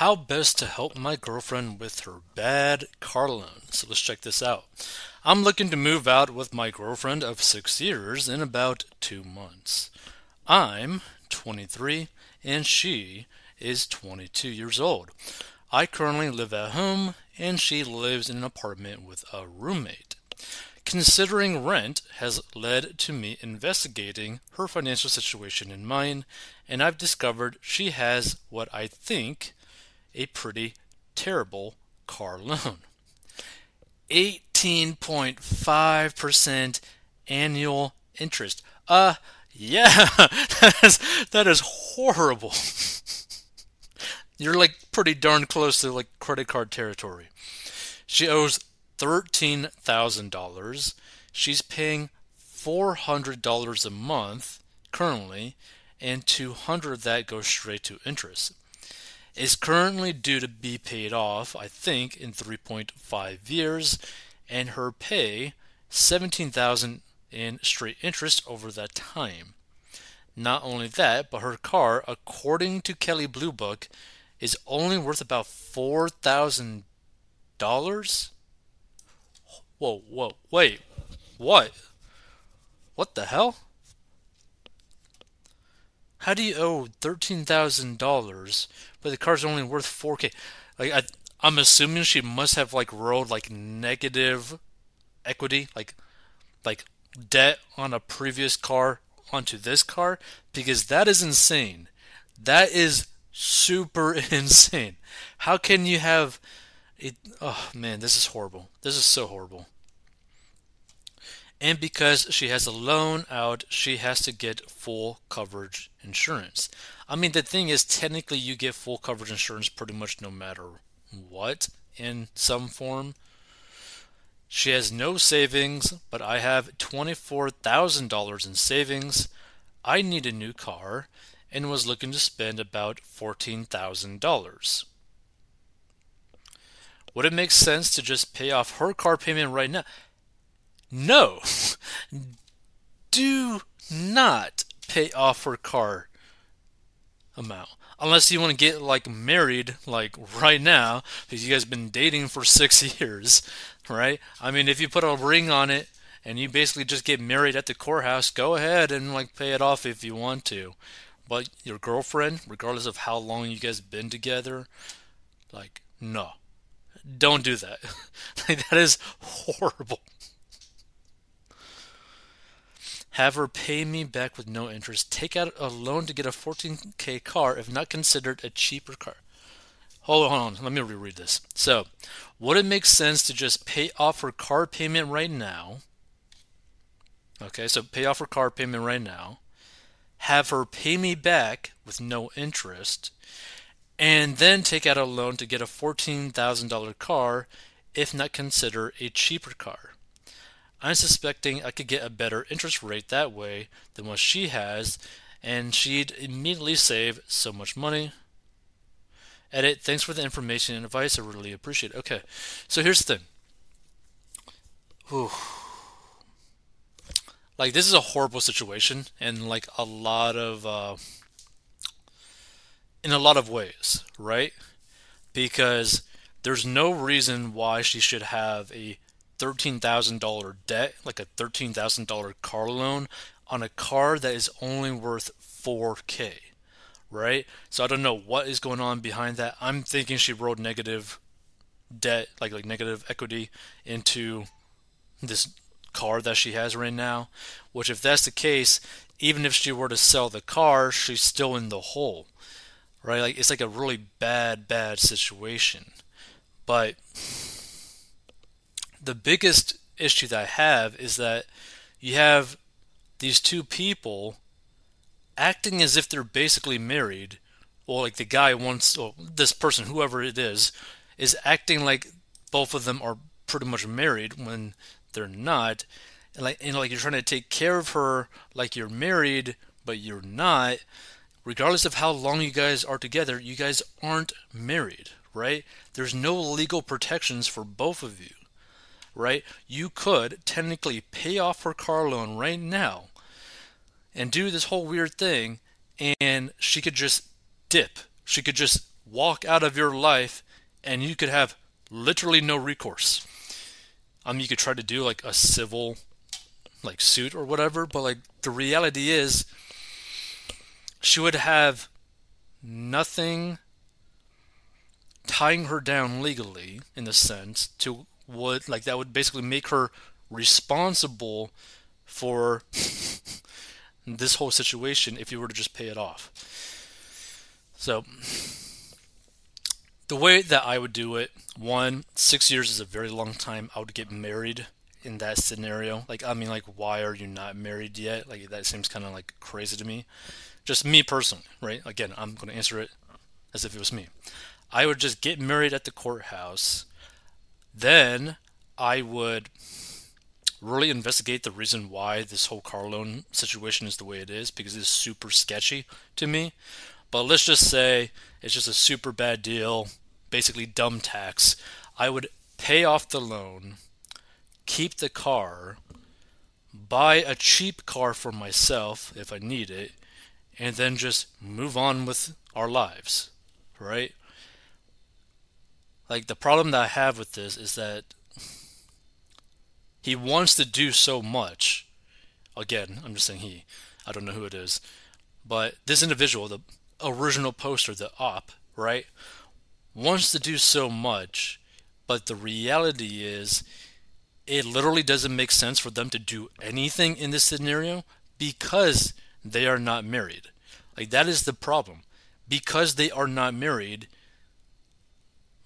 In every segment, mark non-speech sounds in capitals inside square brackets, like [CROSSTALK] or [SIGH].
How best to help my girlfriend with her bad car loan. So let's check this out. I'm looking to move out with my girlfriend of six years in about two months. I'm 23 and she is 22 years old. I currently live at home and she lives in an apartment with a roommate. Considering rent has led to me investigating her financial situation and mine, and I've discovered she has what I think a pretty terrible car loan. 18.5% annual interest. Uh, yeah, [LAUGHS] that is, that is horrible. [LAUGHS] You're like pretty darn close to like credit card territory. She owes $13,000. She's paying $400 a month currently, and 200 of that goes straight to interest is currently due to be paid off, I think, in 3.5 years, and her pay 17,000 in straight interest over that time. Not only that, but her car, according to Kelley Blue Book, is only worth about four thousand dollars. Whoa, whoa, wait, what? What the hell? How do you owe thirteen thousand dollars, but the car's only worth four k? Like I, I'm assuming she must have like rolled like negative equity, like like debt on a previous car onto this car, because that is insane. That is super [LAUGHS] insane. How can you have it? Oh man, this is horrible. This is so horrible. And because she has a loan out, she has to get full coverage insurance. I mean, the thing is, technically, you get full coverage insurance pretty much no matter what in some form. She has no savings, but I have $24,000 in savings. I need a new car and was looking to spend about $14,000. Would it make sense to just pay off her car payment right now? No. [LAUGHS] Do not pay off her car amount. Unless you want to get like married like right now because you guys been dating for [LAUGHS] 6 years, right? I mean, if you put a ring on it and you basically just get married at the courthouse, go ahead and like pay it off if you want to. But your girlfriend, regardless of how long you guys been together, like no. Don't do that. [LAUGHS] like, that is [LAUGHS] horrible have her pay me back with no interest, take out a loan to get a 14k car if not considered a cheaper car. Hold on, let me reread this. So, would it make sense to just pay off her car payment right now? Okay, so pay off her car payment right now, have her pay me back with no interest, and then take out a loan to get a $14,000 car if not consider a cheaper car. I'm suspecting I could get a better interest rate that way than what she has, and she'd immediately save so much money. Edit, thanks for the information and advice. I really appreciate it. Okay, so here's the thing. Whew. Like, this is a horrible situation, and like a lot of, uh, in a lot of ways, right? Because there's no reason why she should have a $13,000 debt, like a $13,000 car loan on a car that is only worth 4K, right? So I don't know what is going on behind that. I'm thinking she rolled negative debt, like like negative equity into this car that she has right now, which if that's the case, even if she were to sell the car, she's still in the hole. Right? Like it's like a really bad bad situation. But the biggest issue that I have is that you have these two people acting as if they're basically married. or like the guy wants, or this person, whoever it is, is acting like both of them are pretty much married when they're not. And like, and like you're trying to take care of her like you're married, but you're not. Regardless of how long you guys are together, you guys aren't married, right? There's no legal protections for both of you right? You could technically pay off her car loan right now and do this whole weird thing, and she could just dip. She could just walk out of your life and you could have literally no recourse. I mean, you could try to do like a civil like suit or whatever, but like the reality is she would have nothing tying her down legally in the sense to what like that would basically make her responsible for this whole situation if you were to just pay it off. So the way that I would do it, one, six years is a very long time. I would get married in that scenario. Like, I mean, like, why are you not married yet? Like, that seems kind of like crazy to me. Just me personally, right? Again, I'm going to answer it as if it was me. I would just get married at the courthouse. Then I would really investigate the reason why this whole car loan situation is the way it is because it's super sketchy to me. But let's just say it's just a super bad deal, basically dumb tax. I would pay off the loan, keep the car, buy a cheap car for myself if I need it, and then just move on with our lives, right? Like the problem that I have with this is that he wants to do so much. Again, I'm just saying he. I don't know who it is. But this individual, the original poster, the op, right, wants to do so much, but the reality is it literally doesn't make sense for them to do anything in this scenario because they are not married. Like that is the problem. Because they are not married,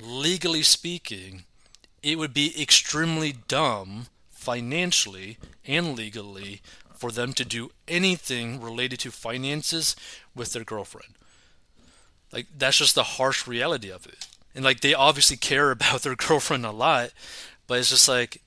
legally speaking, it would be extremely dumb financially and legally for them to do anything related to finances with their girlfriend. Like that's just the harsh reality of it. And like they obviously care [LAUGHS] about their girlfriend a lot, but it's just like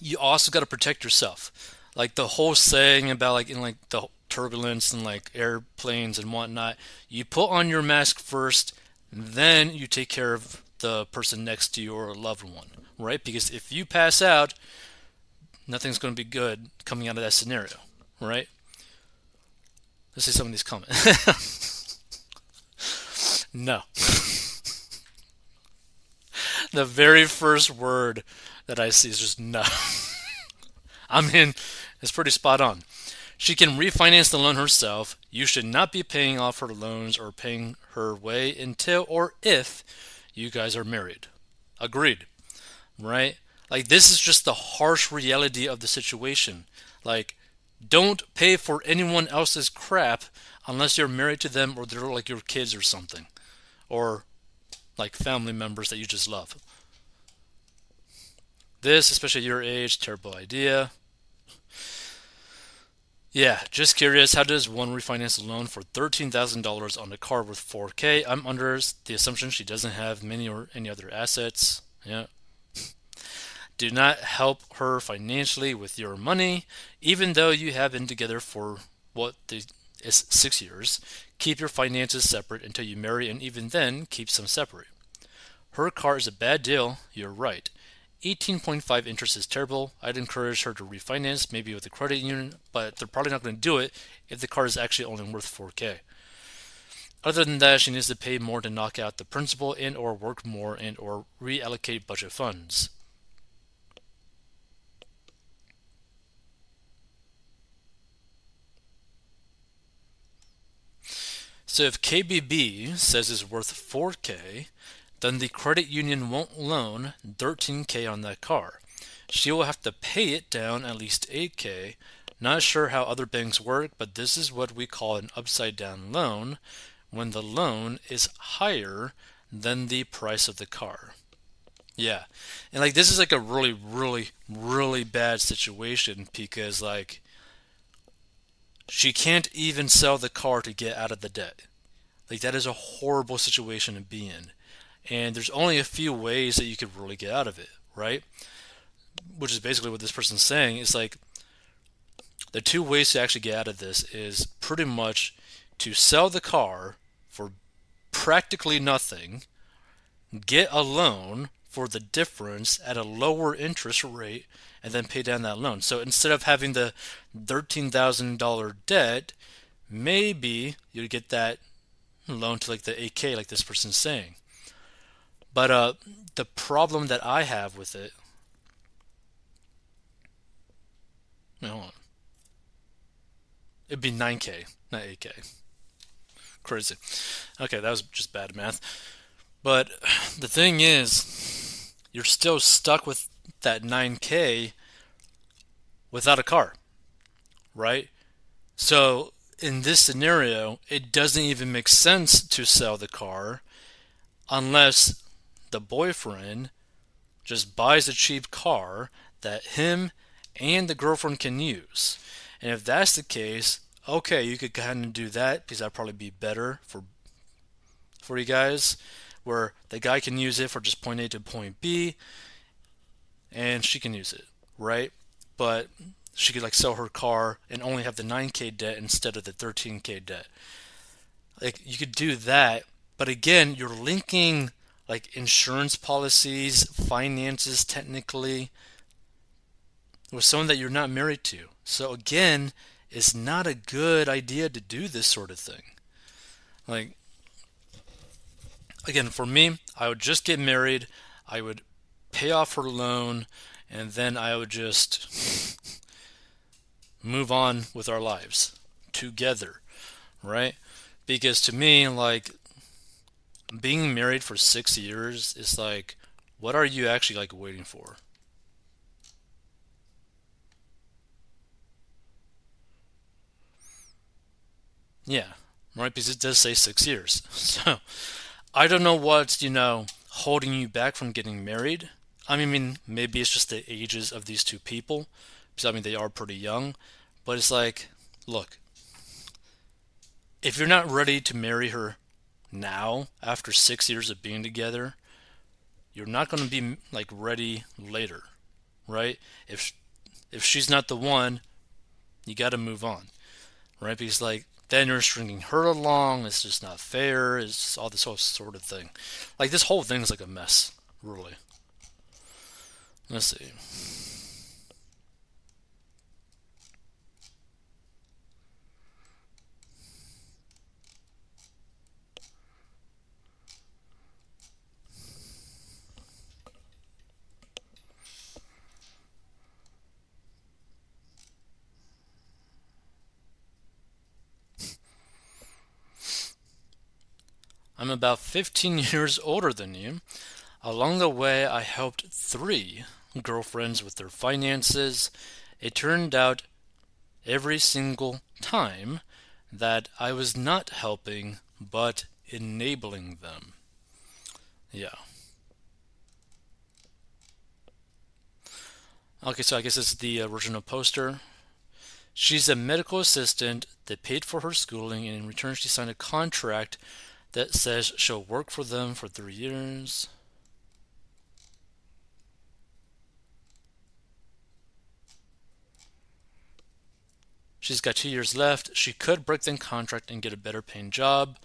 you also got to protect yourself. Like the whole saying about like in like the turbulence and like airplanes and whatnot, you put on your mask first, then you take care of the person next to you or a loved one, right? Because if you pass out, nothing's going to be good coming out of that scenario, right? Let's see some of these comments. [LAUGHS] No. [LAUGHS] the very first word that I see is just no. [LAUGHS] I mean, it's pretty spot on. She can refinance the loan herself. You should not be paying off her loans or paying her way until or if you guys are married. Agreed. Right? Like, this is just the harsh reality of the situation. Like, don't pay for anyone else's crap unless you're married to them or they're like your kids or something or like family members that you just love. This, especially your age, terrible idea. Yeah, just curious. How does one refinance a loan for $13,000 on a car worth 4K? I'm under the assumption she doesn't have many or any other assets. Yeah. Do not help her financially with your money, even though you have been together for what the is six years. Keep your finances separate until you marry, and even then, keep some separate. Her car is a bad deal, you're right. 18.5 interest is terrible. I'd encourage her to refinance, maybe with a credit union, but they're probably not going to do it if the car is actually only worth 4K. Other than that, she needs to pay more to knock out the principal and or work more and or reallocate budget funds. So if KBB says it's worth 4K, then the credit union won't loan 13K on that car. She will have to pay it down at least 8K. Not sure how other banks work, but this is what we call an upside down loan when the loan is higher than the price of the car. Yeah. And like this is like a really really really bad situation because like she can't even sell the car to get out of the debt. Like that is a horrible situation to be in. And there's only a few ways that you could really get out of it, right? Which is basically what this person's saying. It's like the two ways to actually get out of this is pretty much to sell the car for practically nothing, get a loan for the difference at a lower interest rate and then pay down that loan. So instead of having the $13,000 debt, maybe you'd get that loan to like the 8K, like this person's saying. But uh, the problem that I have with it. Hold on. It'd be 9K, not 8K. Crazy. Okay, that was just bad math. But the thing is, you're still stuck with that 9K without a car, right? So in this scenario, it doesn't even make sense to sell the car unless the boyfriend just buys a cheap car that him and the girlfriend can use. And if that's the case, okay, you could kind of do that because that'd probably be better for for you guys, where the guy can use it for just point A to point B, and she can use it, right? But she could like sell her car and only have the 9k debt instead of the 13k debt. Like you could do that, but again, you're linking like insurance policies, finances technically with someone that you're not married to. So again, it's not a good idea to do this sort of thing. Like again, for me, I would just get married, I would pay off her loan, and then I would just move on with our lives together, right? Because to me, like being married for six years is like, what are you actually like waiting for? Yeah, right? Because it does say six years. [LAUGHS] So I don't know what's, you know, holding you back from getting married. I mean, maybe it's just the ages of these two people. Because I mean, they are pretty young. But it's like, look, if you're not ready to marry her now, after six years of being together, you're not going to be like ready later, right? If if she's not the one, you got to move on, right? Because like then you're stringing her along. It's just not fair. It's all this whole sort of thing. Like this whole thing is like a mess, really. Let's see. I'm about 15 [LAUGHS] years older than you. Along the way, I helped three girlfriends with their finances. It turned out every single time that I was not helping but enabling them. Yeah. Okay, so I guess this is the original poster. She's a medical assistant that paid for her schooling, and in return, she signed a contract that says she'll work for them for three years. She's got two years left. She could break the contract and get a better paying job,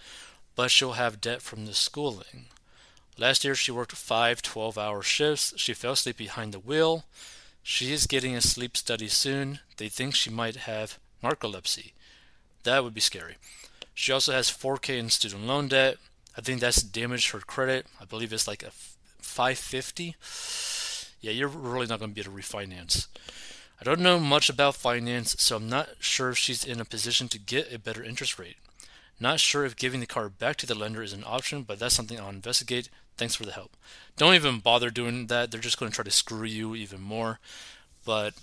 but she'll have debt from the schooling. Last year, she worked five 12 hour shifts. She fell asleep behind the wheel. She is getting a sleep study soon. They think she might have narcolepsy. That would be scary. She also has 4K in student loan debt. I think that's damaged her credit. I believe it's like a 550. Yeah, you're really not going to be able to refinance. I don't know much about finance, so I'm not sure if she's in a position to get a better interest rate. Not sure if giving the car back to the lender is an option, but that's something I'll investigate. Thanks for the help. Don't even bother doing that. They're just going to try to screw you even more. But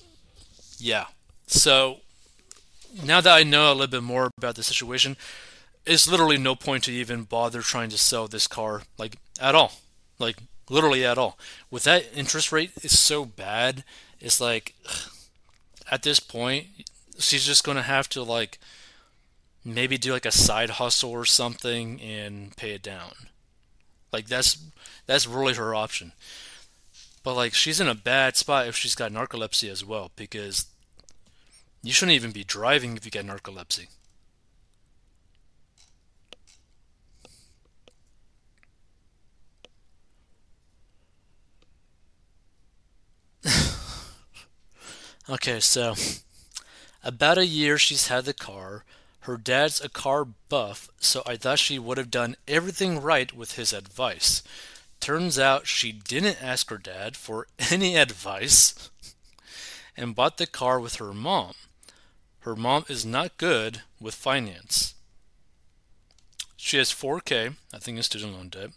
yeah. So now that I know a little bit more about the situation, it's literally no point to even bother trying to sell this car, like at all, like literally at all. With that interest rate, it's so bad. It's like at this point, she's just gonna have to like maybe do like a side hustle or something and pay it down. Like that's that's really her option. But like she's in a bad spot if she's got narcolepsy as well because you shouldn't even be driving if you get narcolepsy. [LAUGHS] okay, so about a year she's had the car. Her dad's a car buff, so I thought she would have done everything right with his advice. Turns out she didn't ask her dad for [LAUGHS] any advice and bought the car with her mom. Her mom is not good with finance. She has 4K, I think in student loan debt,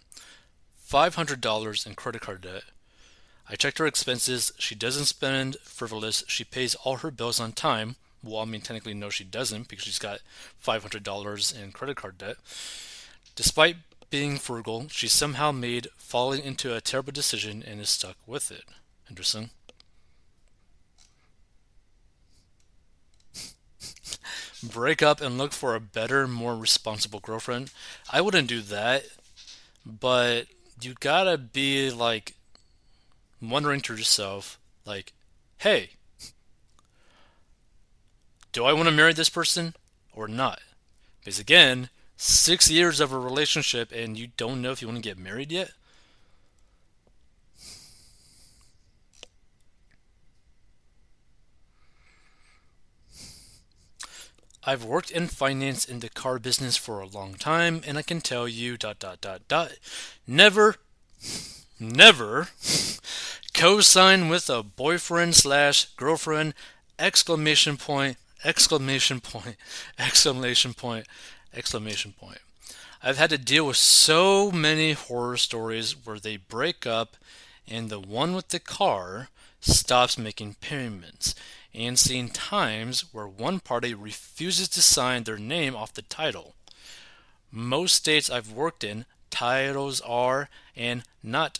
$500 in credit card debt. I checked her expenses. She doesn't spend frivolous. She pays all her bills on time. Well, I mean, technically, no, she doesn't because she's got $500 in credit card debt. Despite being frugal, she somehow made falling into a terrible decision and is stuck with it. Interesting. Break up and look for a better, more responsible girlfriend. I wouldn't do that, but you gotta be like wondering to yourself, like, hey, do I want to marry this person or not? Because again, six years of a relationship and you don't know if you want to get married yet. I've worked in finance in the car business for a long time, and I can tell you dot dot dot dot never, never co-sign with a boyfriend slash girlfriend exclamation point exclamation point [LAUGHS] exclamation point exclamation point. I've had to deal with so many horror stories where they break up and the one with the car stops making payments and seen times where one party refuses to sign their name off the title. Most states I've worked in, titles are and not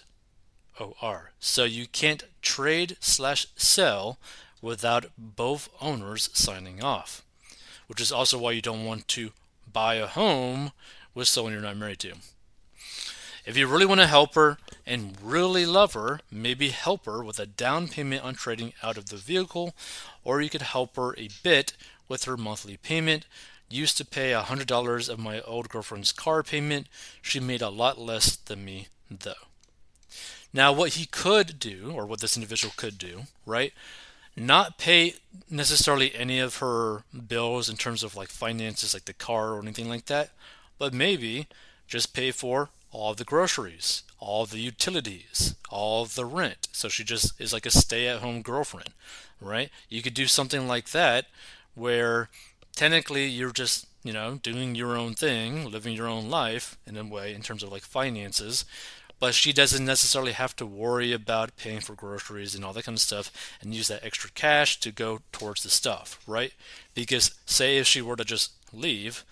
OR. So you can't trade slash sell without both owners signing off. Which is also why you don't want to buy a home with someone you're not married to. If you really want to help her and really love her, maybe help her with a down payment on trading out of the vehicle, or you could help her a bit with her monthly payment. Used to pay $100 of my old girlfriend's car payment. She made a lot less than me, though. Now, what he could do, or what this individual could do, right? Not pay necessarily any of her bills in terms of like finances, like the car or anything like that, but maybe just pay for all the groceries, all the utilities, all the rent. So she just is like a stay at home girlfriend, right? You could do something like that where technically you're just, you know, doing your own thing, living your own life in a way in terms of like finances, but she doesn't necessarily have to worry about paying for groceries and all that kind of stuff and use that extra cash to go towards the stuff, right? Because say if she were to just leave,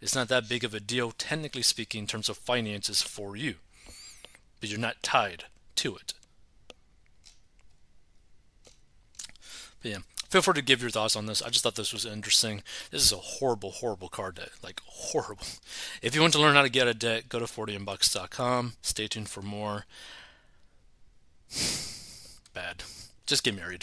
it's not that big of a deal, technically speaking, in terms of finances for you. But you're not tied to it. But yeah, feel free to give your thoughts on this. I just thought this was interesting. This is a horrible, horrible card debt. Like, horrible. If you want to learn how to get a debt, go to 4dmbox.com. Stay tuned for more. [SIGHS] Bad. Just get married.